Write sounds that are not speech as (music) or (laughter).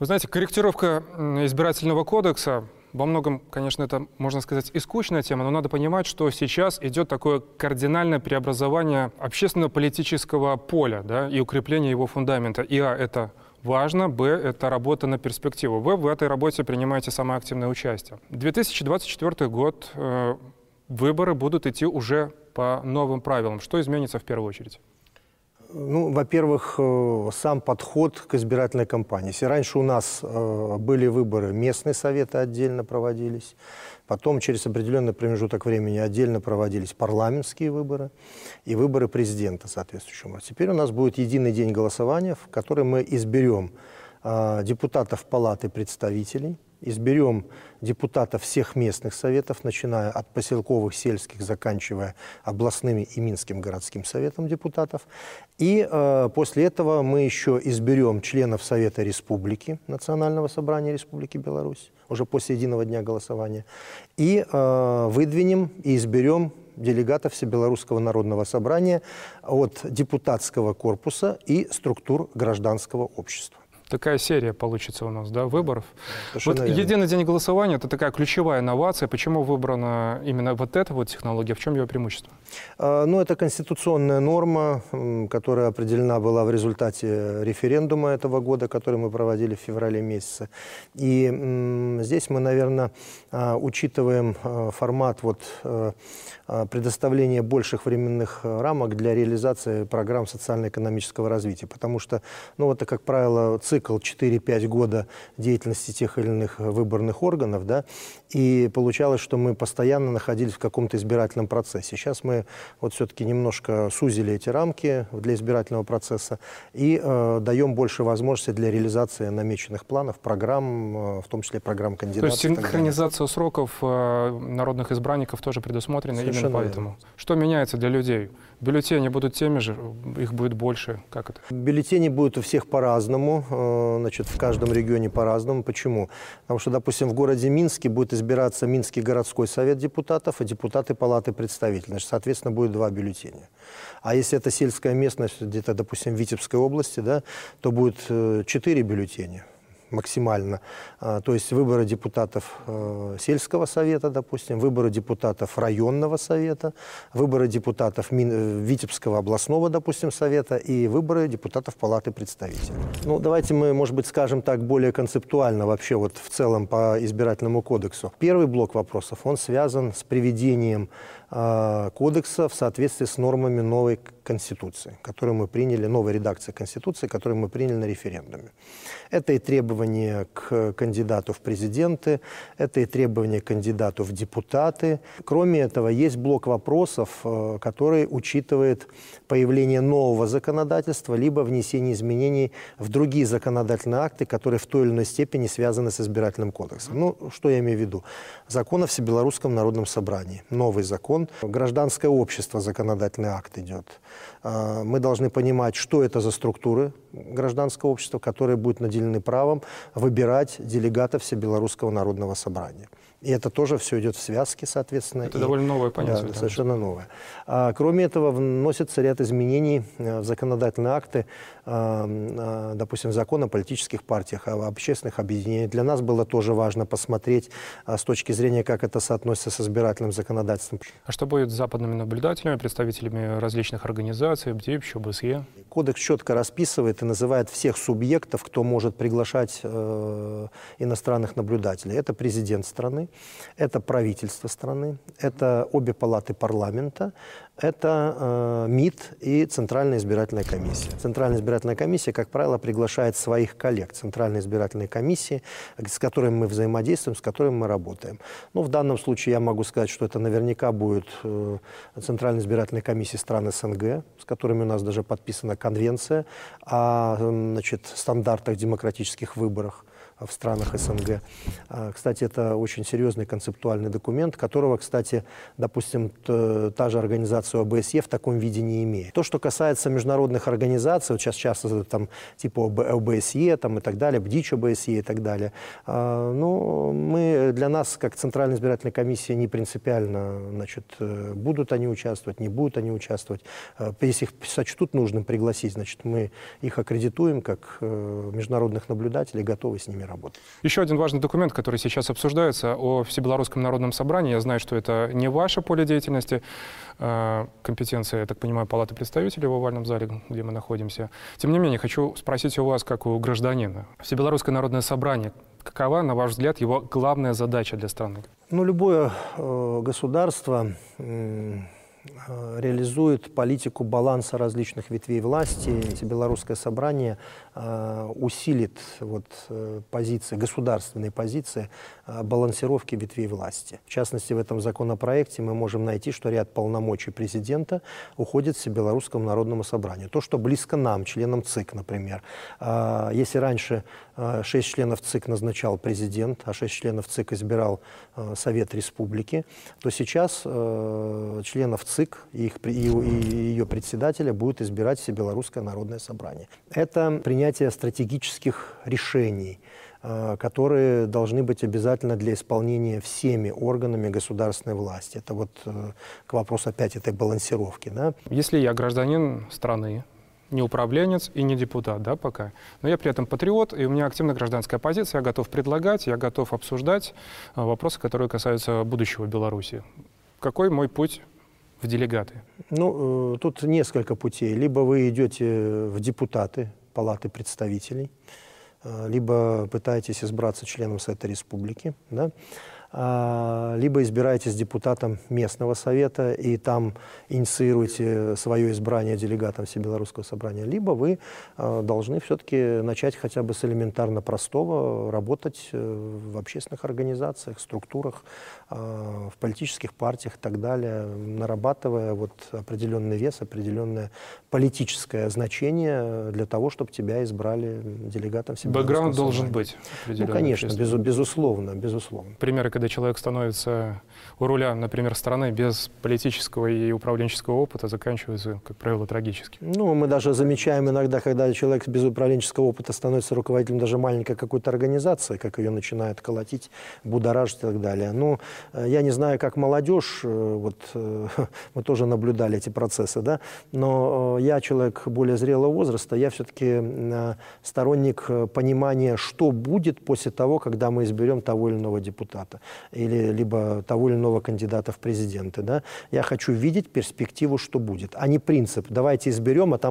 Вы знаете, корректировка избирательного кодекса во многом, конечно, это, можно сказать, и скучная тема, но надо понимать, что сейчас идет такое кардинальное преобразование общественно-политического поля да, и укрепление его фундамента. И А – это важно, Б – это работа на перспективу. Вы в этой работе принимаете самое активное участие. 2024 год, э, выборы будут идти уже по новым правилам. Что изменится в первую очередь? Ну, во-первых, э, сам подход к избирательной кампании. Если раньше у нас э, были выборы, местные советы отдельно проводились, потом через определенный промежуток времени отдельно проводились парламентские выборы и выборы президента соответствующего. Теперь у нас будет единый день голосования, в который мы изберем депутатов Палаты представителей – изберем депутатов всех местных советов, начиная от поселковых, сельских, заканчивая областными и Минским городским советом депутатов. И э, после этого мы еще изберем членов Совета Республики, Национального собрания Республики Беларусь, уже после единого дня голосования. И э, выдвинем и изберем делегатов Всебелорусского народного собрания от депутатского корпуса и структур гражданского общества такая серия получится у нас, да, выборов. Совершенно вот верно. единый день голосования – это такая ключевая инновация. Почему выбрана именно вот эта вот технология? В чем ее преимущество? А, ну, это конституционная норма, которая определена была в результате референдума этого года, который мы проводили в феврале месяце. И здесь мы, наверное, а, учитываем а, формат вот предоставления больших временных рамок для реализации программ социально-экономического развития. Потому что, ну, вот, как правило, цикл 4-5 года деятельности тех или иных выборных органов, да, и получалось, что мы постоянно находились в каком-то избирательном процессе. Сейчас мы вот все-таки немножко сузили эти рамки для избирательного процесса и э, даем больше возможностей для реализации намеченных планов, программ, э, в том числе программ кандидатов. То есть синхронизация сроков э, народных избранников тоже предусмотрена Совершенно именно поэтому. Верно. Что меняется для людей? Бюллетени будут теми же, их будет больше. Как это? Бюллетени будут у всех по-разному, э, значит, в каждом регионе по-разному. Почему? Потому что, допустим, в городе Минске будет избираться Минский городской совет депутатов и депутаты Палаты представителей. Значит, соответственно, будет два бюллетеня. А если это сельская местность, где-то, допустим, в Витебской области, да, то будет э, четыре бюллетеня максимально. А, то есть выборы депутатов э, сельского совета, допустим, выборы депутатов районного совета, выборы депутатов э, Витебского областного, допустим, совета и выборы депутатов Палаты представителей. Ну, давайте мы, может быть, скажем так более концептуально вообще вот в целом по избирательному кодексу. Первый блок вопросов, он связан с приведением кодекса в соответствии с нормами новой Конституции, которую мы приняли, новой редакции Конституции, которую мы приняли на референдуме. Это и требования к кандидату в президенты, это и требования кандидату в депутаты. Кроме этого, есть блок вопросов, э, который учитывает появление нового законодательства, либо внесение изменений в другие законодательные акты, которые в той или иной степени связаны с избирательным кодексом. Ну, что я имею в виду? Закон о Всебелорусском народном собрании, новый закон, гражданское общество, законодательный акт идет. А, мы должны понимать, что это за структуры гражданского общества, которые будут наделены правом выбирать делегатов Всебелорусского народного собрания. И это тоже все идет в связке, соответственно. Это и, довольно новое понятие. Да, совершенно новое. А, кроме этого, вносится ряд изменений э, в законодательные акты, а, а, допустим, закон о политических партиях, о общественных объединениях. Для нас было тоже важно посмотреть а, с точки зрения, как это соотносится с избирательным законодательством. А что будет с западными наблюдателями, представителями различных организаций, БТИП, ОБСЕ? Кодекс четко расписывает и называет всех субъектов, кто может приглашать э, иностранных наблюдателей. Это президент страны, это правительство страны, это обе палаты парламента, это э, МИД и Центральная избирательная комиссия. Центральная избирательная комиссия, как правило, приглашает своих коллег Центральной избирательной комиссии, с которыми мы взаимодействуем, с которыми мы работаем. Ну, в данном случае я могу сказать, что это наверняка будет э, Центральная избирательная комиссия стран СНГ, с которыми у нас даже подписана конвенция о значит, стандартах демократических выборах в странах СНГ. А, кстати, это очень серьезный концептуальный документ, которого, кстати, допустим, та же организация ОБСЕ в таком виде не имеет. То, что касается международных организаций, вот сейчас часто там типа ОБСЕ там, и так далее, БДИЧ ОБСЕ и так далее, э, ну, мы, для нас, как Центральная избирательная комиссия, не принципиально, значит, э, будут они участвовать, не будут они участвовать. Э, если их сочтут нужным пригласить, значит, мы их аккредитуем как э, международных наблюдателей, готовы с ними работать. Еще один важный документ, который сейчас обсуждается, о Всебелорусском народном собрании. Я знаю, что это не ваше поле деятельности, э, компетенция, я так понимаю, Палаты представителей в овальном зале, где мы находимся. Тем не менее, хочу спросить у вас, как у гражданина. Всебелорусское народное собрание, какова, на ваш взгляд, его главная задача для страны? Ну, любое э, государство э, реализует политику баланса различных ветвей власти. Эти белорусское собрание э, усилит вот, э, позиции, государственные позиции э, балансировки ветвей власти. В частности, в этом законопроекте мы можем найти, что ряд полномочий президента уходит в Белорусскому народному собранию. То, что близко нам, членам ЦИК, например. Э, если раньше э, 6 членов ЦИК назначал президент, а 6 членов ЦИК избирал э, Совет Республики, то сейчас э, членов ЦИК и, их, и, и ее председателя будет избирать Всебелорусское народное собрание. Это принятие стратегических решений, э, которые должны быть обязательно для исполнения всеми органами государственной власти. Это вот э, к вопросу опять этой балансировки. Да? Если я гражданин страны, не управленец и не депутат, да, пока. Но я при этом патриот, и у меня активная гражданская позиция, я готов предлагать, я готов обсуждать э, вопросы, которые касаются будущего Беларуси. Какой мой путь в делегаты? Ну, э, тут несколько путей. Либо вы идете в депутаты Палаты представителей, э, либо пытаетесь избраться членом Совета Республики, да? А, либо избираетесь депутатом местного совета и там инициируете свое избрание делегатом Всебелорусского собрания, либо вы а, должны все-таки начать хотя бы с элементарно простого, работать э, в общественных организациях, структурах, а, в политических партиях и так далее, нарабатывая вот определенный вес, определенное политическое значение для того, чтобы тебя избрали делегатом Всебелорусского Бэкграунд должен быть. Ну, конечно, без, безусловно, безусловно. Примеры, когда человек становится у руля, например, страны без политического и управленческого опыта, заканчиваются, как правило, трагически. Ну, мы даже замечаем иногда, когда человек без управленческого опыта становится руководителем даже маленькой какой-то организации, как ее начинают колотить, будоражить и так далее. Ну, я не знаю, как молодежь, э, вот э, (laughs) мы тоже наблюдали эти процессы, да, но э, я человек более зрелого возраста, я все-таки сторонник понимания, что будет после того, когда мы изберем того или иного депутата или либо того или иного кандидата в президенты. Да? Я хочу видеть перспективу, что будет, а не принцип «давайте изберем, а там